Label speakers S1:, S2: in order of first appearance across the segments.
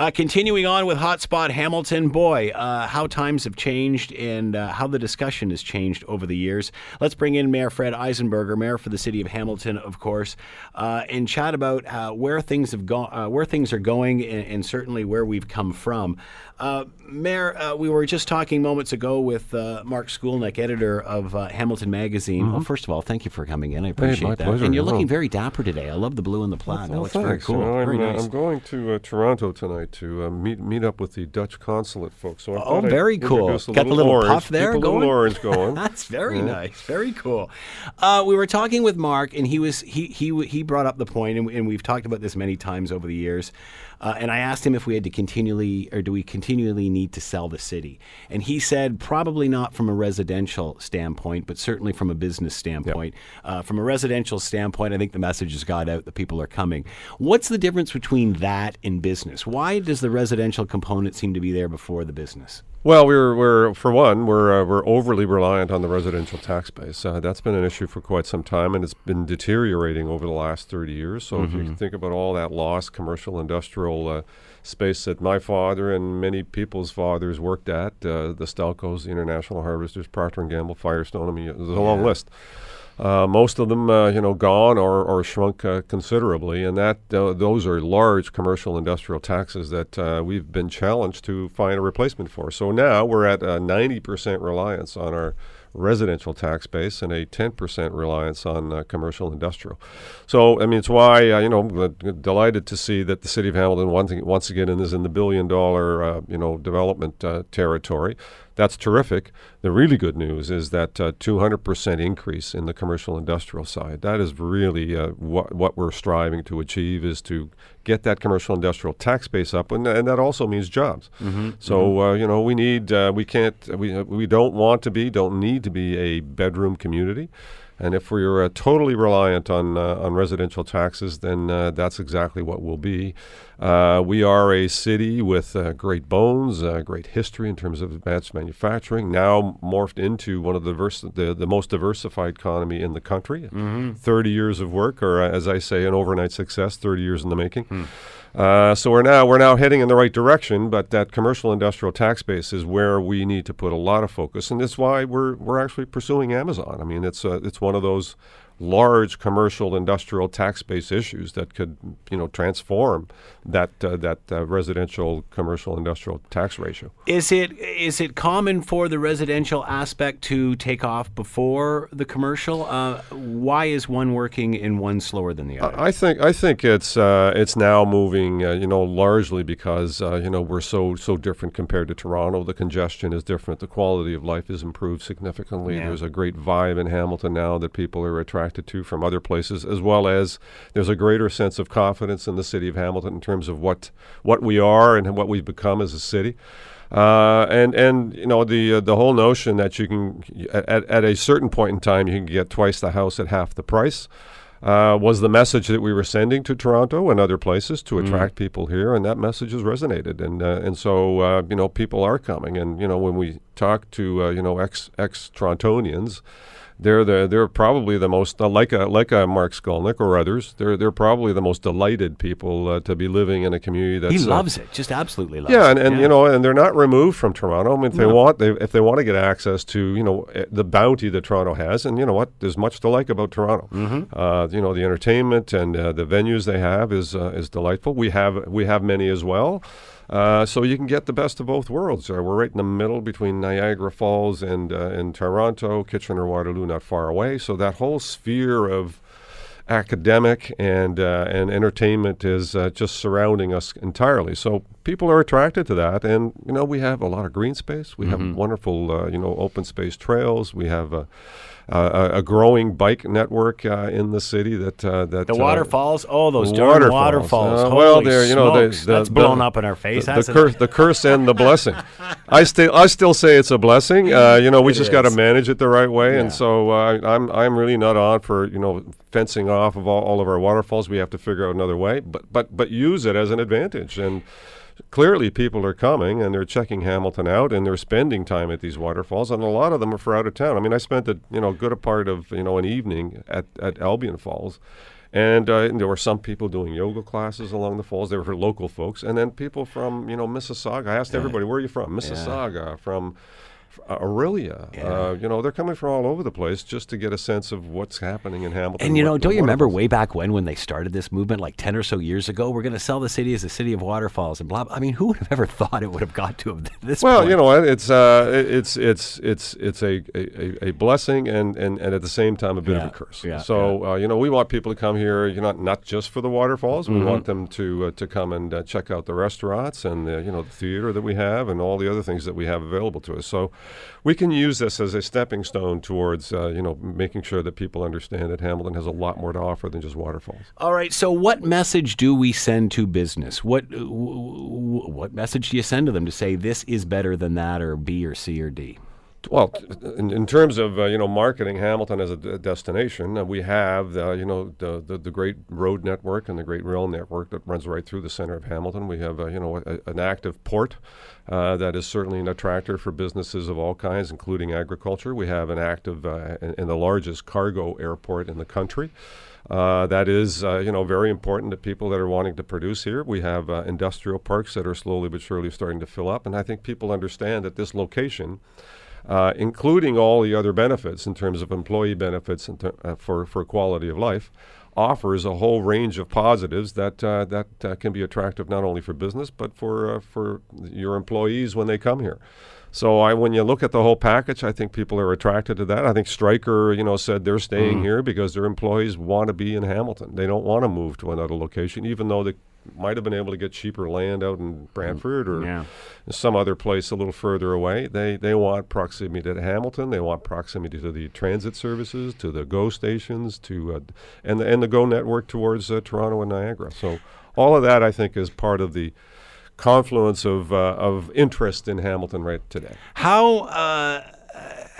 S1: Uh, continuing on with Hotspot Hamilton, boy, uh, how times have changed and uh, how the discussion has changed over the years. Let's bring in Mayor Fred Eisenberger, Mayor for the City of Hamilton, of course, uh, and chat about uh, where things have gone, uh, where things are going, and, and, certainly where we've come from. Mayor, we were just talking moments ago with Mark Skulnick, editor of Hamilton Magazine. Mm-hmm. Well, first of all, thank you for coming in. I appreciate
S2: hey,
S1: that.
S2: Pleasure.
S1: And you're looking very dapper today. I love the blue and the plaid.
S2: Well,
S1: that looks very cool.
S2: You know,
S1: very
S2: I'm,
S1: nice.
S2: I'm going to Toronto tonight to uh, meet meet up with the Dutch consulate folks.
S1: So oh, very cool. Got the little
S2: orange,
S1: puff there going.
S2: Little orange going.
S1: That's very yeah. nice. Very cool. Uh, we were talking with Mark, and he was he he he brought up the point, and, and we've talked about this many times over the years. Uh, and I asked him if we had to continually, or do we continually need to sell the city? And he said probably not from a residential standpoint, but certainly from a business standpoint. Yep. Uh, from a residential standpoint, I think the message has got out that people are coming. What's the difference between that and business? Why does the residential component seem to be there before the business?
S2: Well, we're, we're for one, we're, uh, we're overly reliant on the residential tax base. Uh, that's been an issue for quite some time, and it's been deteriorating over the last 30 years. So, mm-hmm. if you mm-hmm. think about all that lost commercial industrial uh, space that my father and many people's fathers worked at, uh, the Stelcos, the International Harvesters, Procter & Gamble, Firestone, I mean, there's a yeah. long list. Uh, most of them, uh, you know, gone or, or shrunk uh, considerably, and that uh, those are large commercial industrial taxes that uh, we've been challenged to find a replacement for. So now we're at a 90% reliance on our residential tax base and a 10% reliance on uh, commercial industrial. So, I mean, it's why, uh, you know, I'm delighted to see that the city of Hamilton once, once again is in the billion dollar, uh, you know, development territory. That's terrific. The really good news is that uh, 200% increase in the commercial industrial side. That is really uh, what, what we're striving to achieve is to get that commercial industrial tax base up, and, and that also means jobs. Mm-hmm. So mm-hmm. Uh, you know we need uh, we can't we we don't want to be don't need to be a bedroom community. And if we're uh, totally reliant on uh, on residential taxes, then uh, that's exactly what we'll be. Uh, we are a city with uh, great bones, uh, great history in terms of advanced manufacturing. Now morphed into one of the, diverse, the, the most diversified economy in the country. Mm-hmm. Thirty years of work, or as I say, an overnight success. Thirty years in the making. Mm. Uh, so we're now we're now heading in the right direction, but that commercial industrial tax base is where we need to put a lot of focus, and that's why we're we're actually pursuing Amazon. I mean, it's uh, it's one of those large commercial industrial tax base issues that could you know transform that uh, that uh, residential commercial industrial tax ratio.
S1: Is it is it common for the residential aspect to take off before the commercial? Uh, why is one working in one slower than the other?
S2: I think I think it's uh, it's now moving uh, you know largely because uh, you know we're so so different compared to Toronto. The congestion is different. The quality of life is improved significantly. Yeah. There's a great vibe in Hamilton now that people are attracted attracted to from other places, as well as there's a greater sense of confidence in the city of Hamilton in terms of what what we are and what we've become as a city. Uh, and and you know the uh, the whole notion that you can at, at a certain point in time you can get twice the house at half the price uh, was the message that we were sending to Toronto and other places to mm. attract mm. people here, and that message has resonated, and uh, and so uh, you know people are coming, and you know when we talk to uh, you know ex ex Torontonians they're the they're probably the most uh, like a like a Mark Skulnick or others. They're they're probably the most delighted people uh, to be living in a community that
S1: he uh, loves it, just absolutely loves.
S2: Yeah, and, and yeah. you know, and they're not removed from Toronto. I mean, if no. they want, they, if they want to get access to you know eh, the bounty that Toronto has, and you know what, there's much to like about Toronto. Mm-hmm. Uh, you know, the entertainment and uh, the venues they have is is delightful. We have we have many as well. Uh, so you can get the best of both worlds. Uh, we're right in the middle between Niagara Falls and uh, and Toronto, Kitchener Waterloo, not far away. So that whole sphere of academic and uh, and entertainment is uh, just surrounding us entirely. So people are attracted to that, and you know we have a lot of green space. We mm-hmm. have wonderful uh, you know open space trails. We have uh, a growing bike network uh, in the city that uh, that
S1: the waterfalls. oh, those darn waterfalls!
S2: Uh, well, there you know
S1: the, the, that's the, blown up in our face.
S2: The, the, cur- the curse and the blessing. I still I still say it's a blessing. Uh, you know, we it just got to manage it the right way, yeah. and so uh, I'm I'm really not on for you know fencing off of all, all of our waterfalls. We have to figure out another way, but but but use it as an advantage and clearly people are coming and they're checking Hamilton out and they're spending time at these waterfalls and a lot of them are for out of town. I mean, I spent a you know good a part of you know an evening at, at Albion Falls And, uh, and there were some people doing yoga classes along the falls. They were for local folks, and then people from you know Mississauga. I asked everybody, "Where are you from?" Mississauga, from Orillia. Uh, you know, they're coming from all over the place just to get a sense of what's happening in Hamilton.
S1: And you know,
S2: what-
S1: don't you remember way back when when they started this movement, like ten or so years ago? We're going to sell the city as a city of waterfalls and blah. blah. I mean, who would have ever thought it would have got to this?
S2: Well,
S1: point?
S2: you know what? It's uh, it's it's it's it's a, a, a blessing and, and, and at the same time a bit
S1: Yeah,
S2: of a curse.
S1: yeah,
S2: so Uh, you know, we want people to come here. You know, not just for the waterfalls.
S1: Mm-hmm.
S2: We want them to uh, to come and uh, check out the restaurants and uh, you know the theater that we have and all the other things that we have available to us. So we can use this as a stepping stone towards uh, you know making sure that people understand that Hamilton has a lot more to offer than just waterfalls.
S1: All right. So, what message do we send to business? What what message do you send to them to say this is better than that, or B, or C, or D?
S2: Well, in, in terms of uh, you know marketing Hamilton as a d- destination, uh, we have uh, you know the, the the great road network and the great rail network that runs right through the center of Hamilton. We have uh, you know a, an active port uh, that is certainly an attractor for businesses of all kinds, including agriculture. We have an active uh, and, and the largest cargo airport in the country. Uh, that is, uh, you know, very important to people that are wanting to produce here. We have uh, industrial parks that are slowly but surely starting to fill up, and I think people understand that this location uh, including all the other benefits in terms of employee benefits and ter- uh, for, for quality of life, offers a whole range of positives that uh, that uh, can be attractive not only for business but for uh, for your employees when they come here. So I, when you look at the whole package, I think people are attracted to that. I think Stryker, you know, said they're staying here because their employees want to be in Hamilton. They don't want to move to another location, even though they might have been able to get cheaper land out in Brantford or
S1: Yeah.
S2: some other place a little further away. They they want proximity to Hamilton. They want proximity to the transit services, to the GO stations, to uh, and the and the GO network towards uh, Toronto and Niagara. So all of that, I think, is part of the confluence of uh, of interest in Hamilton right today.
S1: How uh,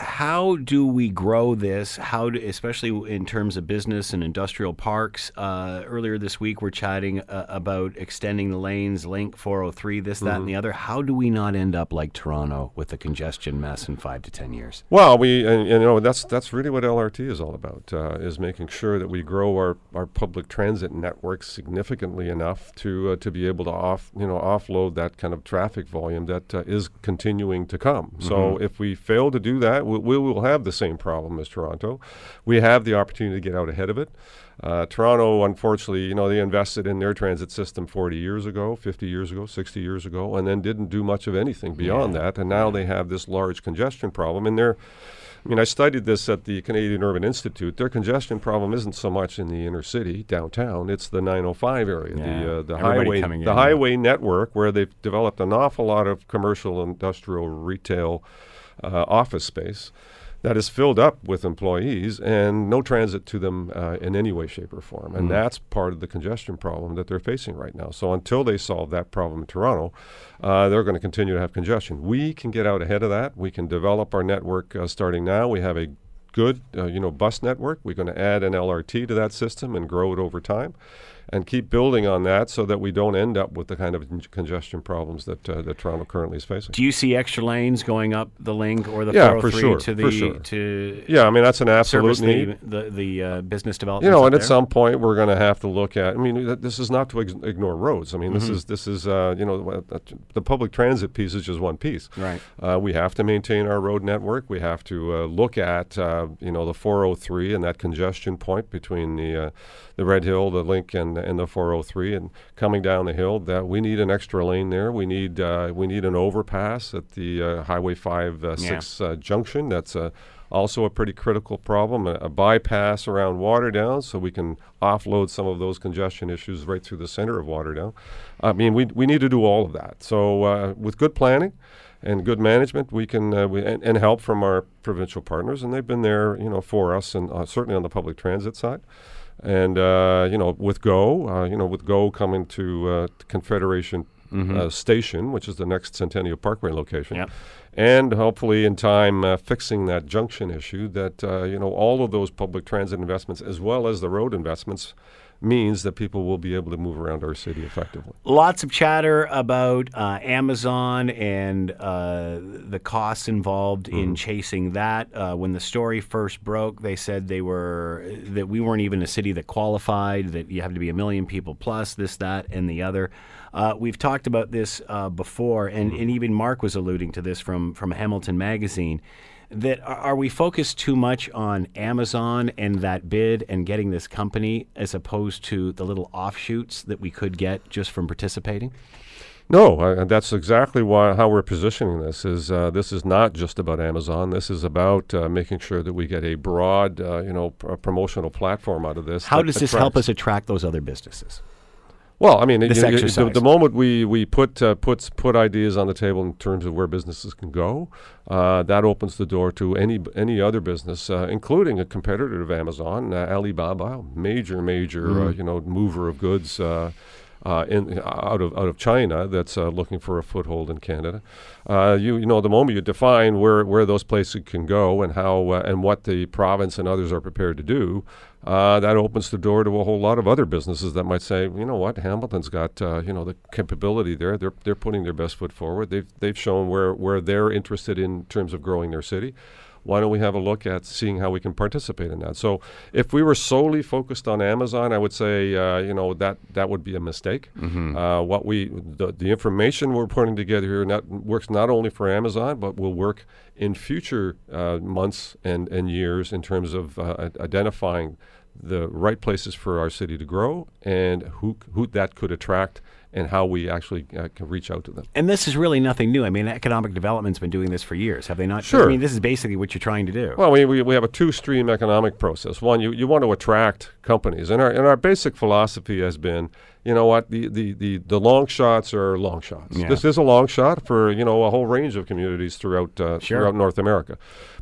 S1: how do we grow this? How, do, especially in terms of business and industrial parks? Uh, earlier this week, we're chatting uh, about extending the lanes, Linc 403, this, that, and the other. How do we not end up like Toronto with a congestion mess in five to ten years?
S2: Well, we and, and, you know that's that's really what LRT is all about uh, is making sure that we grow our, our public transit network significantly enough to uh, to be able to off you know offload that kind of traffic volume that uh, is continuing to come. So if we fail to do that, we, we will have the same problem as Toronto. We have the opportunity to get out ahead of it. Uh, Toronto, unfortunately, you know, they invested in their transit system 40 years ago, 50 years ago, 60 years ago, and then didn't do much of anything beyond that. And now they have this large congestion problem. And they're, I mean, I studied this at the Canadian Urban Institute. Their congestion problem isn't so much in the inner city, downtown. It's the 905 area,
S1: Yeah.
S2: the uh, the
S1: Everybody
S2: highway, the
S1: in.
S2: highway network, where they've developed an awful lot of commercial, industrial, retail, uh, office space that is filled up with employees and no transit to them uh, in any way, shape, or form. And that's part of the congestion problem that they're facing right now. So until they solve that problem in Toronto, uh, they're going to continue to have congestion. We can get out ahead of that. We can develop our network uh, starting now. We have a good, uh, you know, bus network. We're going to add an LRT to that system and grow it over time, and keep building on that so that we don't end up with the kind of con- congestion problems that uh, that Toronto currently is facing.
S1: Do you see extra lanes going up the Linc or the
S2: Yeah, for
S1: 403
S2: sure,
S1: to
S2: for
S1: the
S2: sure.
S1: to
S2: Yeah, I mean that's an absolute need.
S1: the the, the uh, business development?
S2: You know, and at some point we're going to have to look at. I mean, th- this is not to ex- ignore roads. I mean, this is this is uh, you know the public transit piece is just one piece.
S1: Right.
S2: Uh, we have to maintain our road network. We have to uh, look at uh, you know the 403 and that congestion point between the uh, the Red Hill, the Linc, and and the 403, and coming down the hill. That we need an extra lane there. We need uh, we need an overpass at the uh, Highway 5 uh, six uh, junction. That's uh, also a pretty critical problem. A, a bypass around Waterdown, so we can offload some of those congestion issues right through the center of Waterdown. I mean, we we need to do all of that. So uh, with good planning and good management, we can uh, we, and, and help from our provincial partners, and they've been there, you know, for us, and uh, certainly on the public transit side. And uh, you know, with GO, uh, you know, with GO coming to uh, Confederation uh, Station, which is the next Centennial Parkway location,
S1: Yep.
S2: and hopefully in time uh, fixing that junction issue. That uh, you know, all of those public transit investments, as well as the road investments, means that people will be able to move around our city effectively.
S1: Lots of chatter about uh, Amazon and uh, the costs involved
S2: Mm-hmm.
S1: in chasing that. Uh, when the story first broke, they said they were that we weren't even a city that qualified. That you have to be a million people plus this, that, and the other. Uh, we've talked about this uh, before, and,
S2: Mm-hmm.
S1: and even Mark was alluding to this from from Hamilton Magazine. That are we focused too much on Amazon and that bid and getting this company as opposed to the little offshoots that we could get just from participating?
S2: No, uh, that's exactly why how we're positioning this. Is uh, this is not just about Amazon. This is about uh, making sure that we get a broad, uh, you know, pr- promotional platform out of this.
S1: How does this help us attract those other businesses?
S2: Well, I mean,
S1: This
S2: you- you- the, the moment we we put uh, puts put ideas on the table in terms of where businesses can go, uh, that opens the door to any any other business, uh, including a competitor of Amazon, uh, Alibaba, major major uh, you know mover of goods. Uh, uh, in out of out of China, that's uh, looking for a foothold in Canada. Uh, you you know the moment you define where, where those places can go and how uh, and what the province and others are prepared to do, uh, that opens the door to a whole lot of other businesses that might say, you know what, Hamilton's got uh, you know the capability there. They're they're putting their best foot forward. They've they've shown where where they're interested in terms of growing their city. Why don't we have a look at seeing how we can participate in that? So, if we were solely focused on Amazon, I would say, uh, you know, that that would be a mistake. Uh, what we the, the information we're putting together here not, works not only for Amazon, but will work in future uh, months and, and years in terms of uh, identifying the right places for our city to grow and who who that could attract and how we actually uh, can reach out to them.
S1: And this is really nothing new. I mean, economic development's been doing this for years, have they not?
S2: Sure.
S1: I mean, this is basically what you're trying to do.
S2: Well, we, we, we have a two stream economic process. One, you, you want to attract companies. And our, and our basic philosophy has been you know what, the, the, the, the long shots are long shots.
S1: Yeah.
S2: This is a long shot for you know a whole range of communities throughout, uh,
S1: Sure.
S2: throughout North America.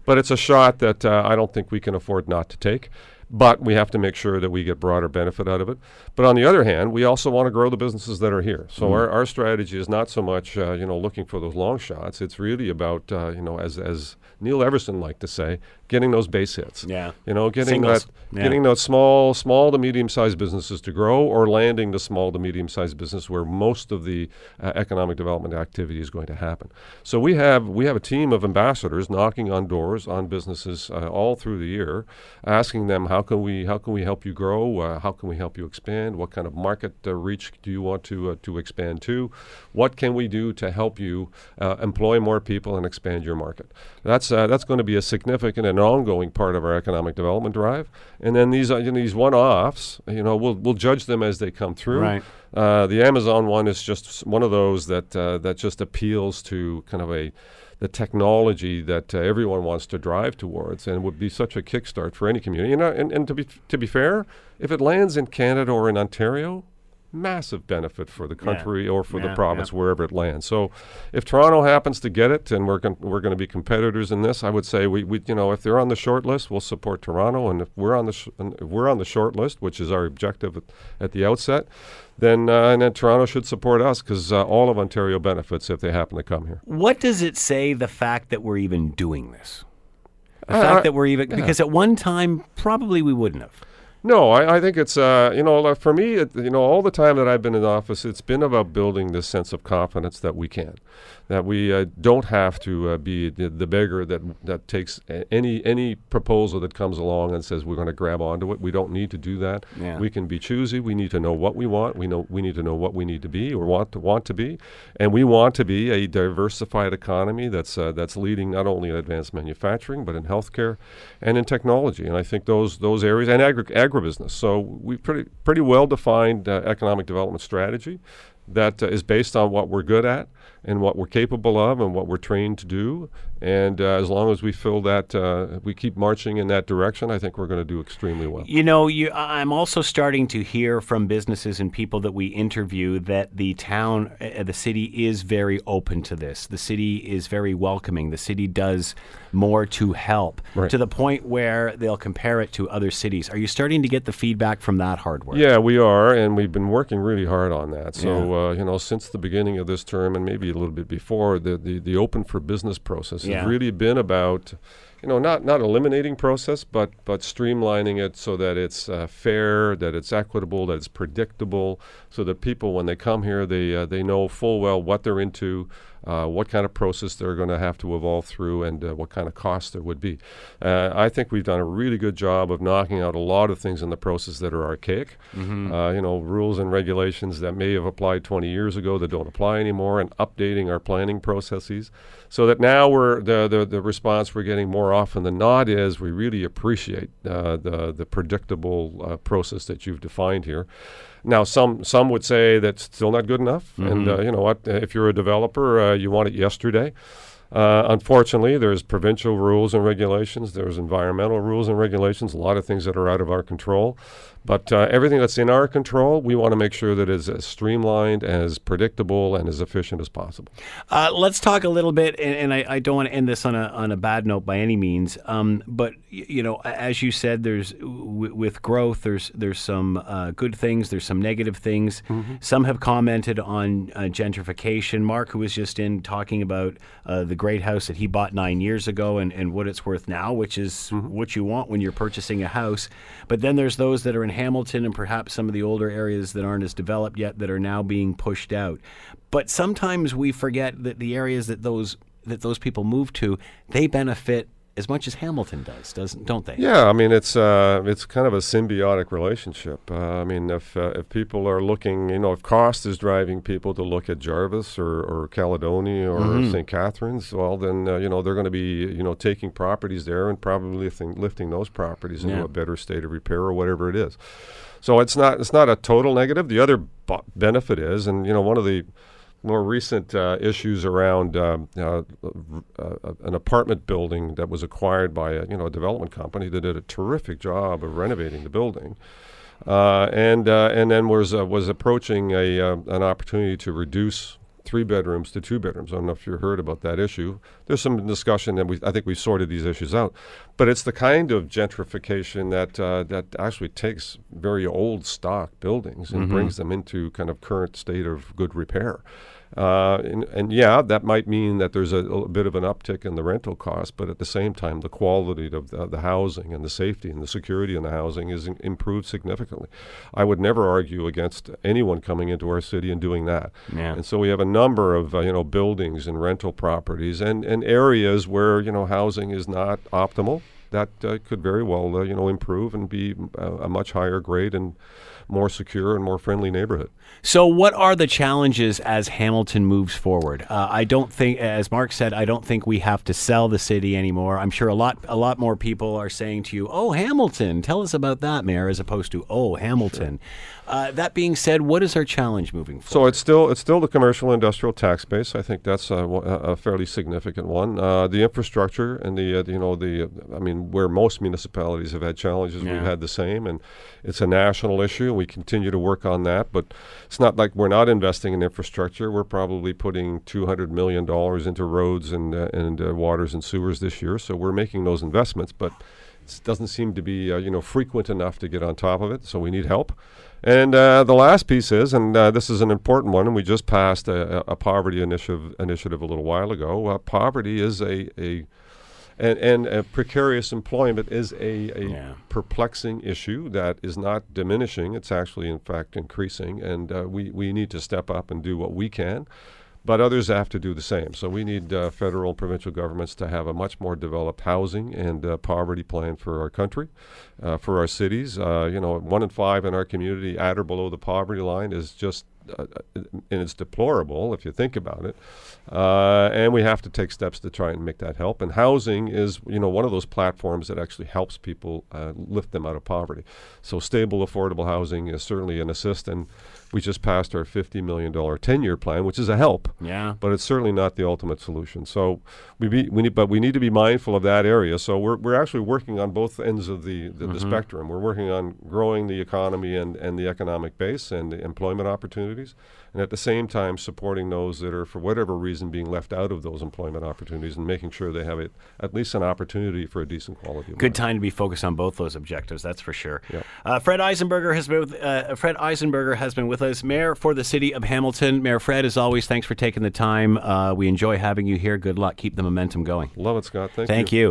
S2: But it's a shot that uh, I don't think we can afford not to take. But we have to make sure that we get broader benefit out of it. But on the other hand, we also want to grow the businesses that are here. So our, our strategy is not so much uh, you know looking for those long shots. It's really about uh, you know as as Neil Everson liked to say, getting those base hits.
S1: Yeah.
S2: You know, getting
S1: Singles.
S2: that,
S1: Yeah.
S2: getting those small, small to medium-sized businesses to grow, or landing the small to medium-sized business where most of the uh, economic development activity is going to happen. So we have we have a team of ambassadors knocking on doors on businesses uh, all through the year, asking them how can we how can we help you grow, uh, how can we help you expand, what kind of market uh, reach do you want to uh, to expand to, what can we do to help you uh, employ more people and expand your market. That's uh, that's going to be a significant and ongoing part of our economic development drive. And then these uh, you know, these one-offs, you know, we'll we'll judge them as they come through.
S1: Right.
S2: Uh, the Amazon one is just one of those that uh, that just appeals to kind of a the technology that uh, everyone wants to drive towards, and would be such a kickstart for any community. You know, and, and to be to be fair, if it lands in Canada or in Ontario, massive benefit for the country or for
S1: Yeah,
S2: the province wherever it lands. So, if Toronto happens to get it, and we're we're going to be competitors in this, I would say we, we you know if they're on the short list, we'll support Toronto, and if we're on the sh- if we're on the short list, which is our objective at, at the outset, then uh, and then Toronto should support us because uh, all of Ontario benefits if they happen to come here.
S1: What does it say, the fact that we're even doing this? The
S2: Uh,
S1: fact that we're even, because at one time, probably we wouldn't have.
S2: No, I, I think it's uh, you know for me it, you know all the time that I've been in office, it's been about building this sense of confidence that we can, that we uh, don't have to uh, be the, the beggar that that takes any any proposal that comes along and says we're going to grab onto it. We don't need to do that.
S1: Yeah.
S2: We can be choosy. We need to know what we want. We know we need to know what we need to be or want to want to be, and we want to be a diversified economy that's uh, that's leading not only in advanced manufacturing but in healthcare and in technology. And I think those those areas and agri- agribusiness. So we pretty pretty well defined uh, economic development strategy that uh, is based on what we're good at and what we're capable of and what we're trained to do. And uh, as long as we fill that, uh, we keep marching in that direction. I think we're going to do extremely well.
S1: You know, you, I'm also starting to hear from businesses and people that we interview that the town, uh, the city is very open to this. The city is very welcoming. The city does more to help
S2: Right.
S1: to the point where they'll compare it to other cities. Are you starting to get the feedback from that hardware?
S2: Yeah, we are, and we've been working really hard on that. So, uh, you know, since the beginning of this term and maybe a little bit before, the, the, the open for business process
S1: Yeah.
S2: has really been about, you know, not not eliminating process, but but streamlining it so that it's uh, fair, that it's equitable, that it's predictable, so that people when they come here, they uh, they know full well what they're into, uh, what kind of process they're going to have to evolve through, and uh, what kind of cost there would be. Uh, I think we've done a really good job of knocking out a lot of things in the process that are archaic.
S1: Mm-hmm.
S2: Uh, you know, rules and regulations that may have applied 20 years ago that don't apply anymore, and updating our planning processes so that now we're the, the, the response we're getting more often than not is we really appreciate uh, the the predictable uh, process that you've defined here. Now, some some would say that's still not good enough, and uh, you know what? If you're a developer, uh, you want it yesterday. Uh, unfortunately, there's provincial rules and regulations. There's environmental rules and regulations. A lot of things that are out of our control. But uh, everything that's in our control, we want to make sure that it's as streamlined, as predictable, and as efficient as possible.
S1: Uh, let's talk a little bit, and, and I, I, don't want to end this on a on a bad note by any means. Um, but you know, as you said, there's w- with growth, there's there's some uh, good things, there's some negative things. Mm-hmm. Some have commented on uh, gentrification. Mark, who was just in talking about uh, the great house that he bought nine years ago and, and what it's worth now, which is mm-hmm. what you want when you're purchasing a house. But then there's those that are in Hamilton and perhaps some of the older areas that aren't as developed yet that are now being pushed out. But sometimes we forget that the areas that those that those people move to, they benefit as much as Hamilton does, doesn't don't they?
S2: Yeah, I mean it's uh, it's kind of a symbiotic relationship. Uh, I mean, if uh, if people are looking, you know, if cost is driving people to look at Jarvis or, or Caledonia or mm-hmm. St. Catharines, well, then uh, you know they're going to be you know taking properties there and probably lifting, lifting those properties into
S1: Yeah.
S2: a better state of repair or whatever it is. So it's not it's not a total negative. The other b- benefit is, and you know, one of the more recent uh, issues around um, uh, uh, an apartment building that was acquired by a you know a development company that did a terrific job of renovating the building, uh, and uh, and then was uh, was approaching a an opportunity to reduce three bedrooms to two bedrooms. I don't know if you heard about that issue. There's some discussion, and we I think we've sorted these issues out. But it's the kind of gentrification that uh, that actually takes very old stock buildings and
S1: Mhm.
S2: brings them into kind of current state of good repair. Uh, and, and yeah, that might mean that there's a, a bit of an uptick in the rental cost, but at the same time, the quality of the, the housing and the safety and the security in the housing is in, improved significantly. I would never argue against anyone coming into our city and doing that.
S1: Yeah.
S2: And so we have a number of uh, you know buildings and rental properties and, and areas where you know housing is not optimal. That uh, could very well uh, you know improve and be uh, a much higher grade and more secure and more friendly neighborhood.
S1: So, what are the challenges as Hamilton moves forward? Uh, I don't think, as Mark said, I don't think we have to sell the city anymore. I'm sure a lot, a lot more people are saying to you, "Oh, Hamilton, tell us about that, Mayor," as opposed to "Oh, Hamilton." Uh, that being said, what is our challenge moving forward?
S2: So it's still it's still the commercial industrial tax base. I think that's a, a fairly significant one. Uh, the infrastructure and the uh, you know the I mean where most municipalities have had challenges,
S1: Yeah.
S2: we've had the same, and it's a national issue. We continue to work on that, but it's not like we're not investing in infrastructure. We're probably putting two hundred million dollars into roads and uh, and uh, waters and sewers this year. So we're making those investments, but it doesn't seem to be uh, you know frequent enough to get on top of it. So we need help. And uh, the last piece is, and uh, this is an important one, and we just passed a, a a poverty initiative initiative a little while ago. Uh, poverty is a, a and, and uh, precarious employment is a, a
S1: Yeah.
S2: perplexing issue that is not diminishing. It's actually, in fact, increasing, and uh, we, we need to step up and do what we can. But others have to do the same. So we need uh, federal and provincial governments to have a much more developed housing and uh, poverty plan for our country, uh, for our cities. Uh, you know, one in five in our community at or below the poverty line is just, uh, and it's deplorable if you think about it. Uh, and we have to take steps to try and make that help. And housing is, you know, one of those platforms that actually helps people uh, lift them out of poverty. So stable, affordable housing is certainly an assist. And we just passed our $50 million 10-year plan, which is a help
S1: yeah.
S2: but it's certainly not the ultimate solution. So we, be, we need, but we need to be mindful of that area. So we're, we're actually working on both ends of the, the, the spectrum. We're working on growing the economy and, and the economic base and the employment opportunities, and at the same time supporting those that are, for whatever reason, being left out of those employment opportunities and making sure they have it, at least an opportunity for a decent quality of
S1: Good
S2: life.
S1: time to be focused on both those objectives. That's for sure.
S2: Yep.
S1: Uh, Fred Eisenberger has been with, uh, Fred Eisenberger has been with us, Mayor for the city of Hamilton. Mayor Fred, as always, thanks for taking the time. Uh, we enjoy having you here. Good luck. Keep the momentum going.
S2: Love it, Scott. Thank,
S1: Thank you.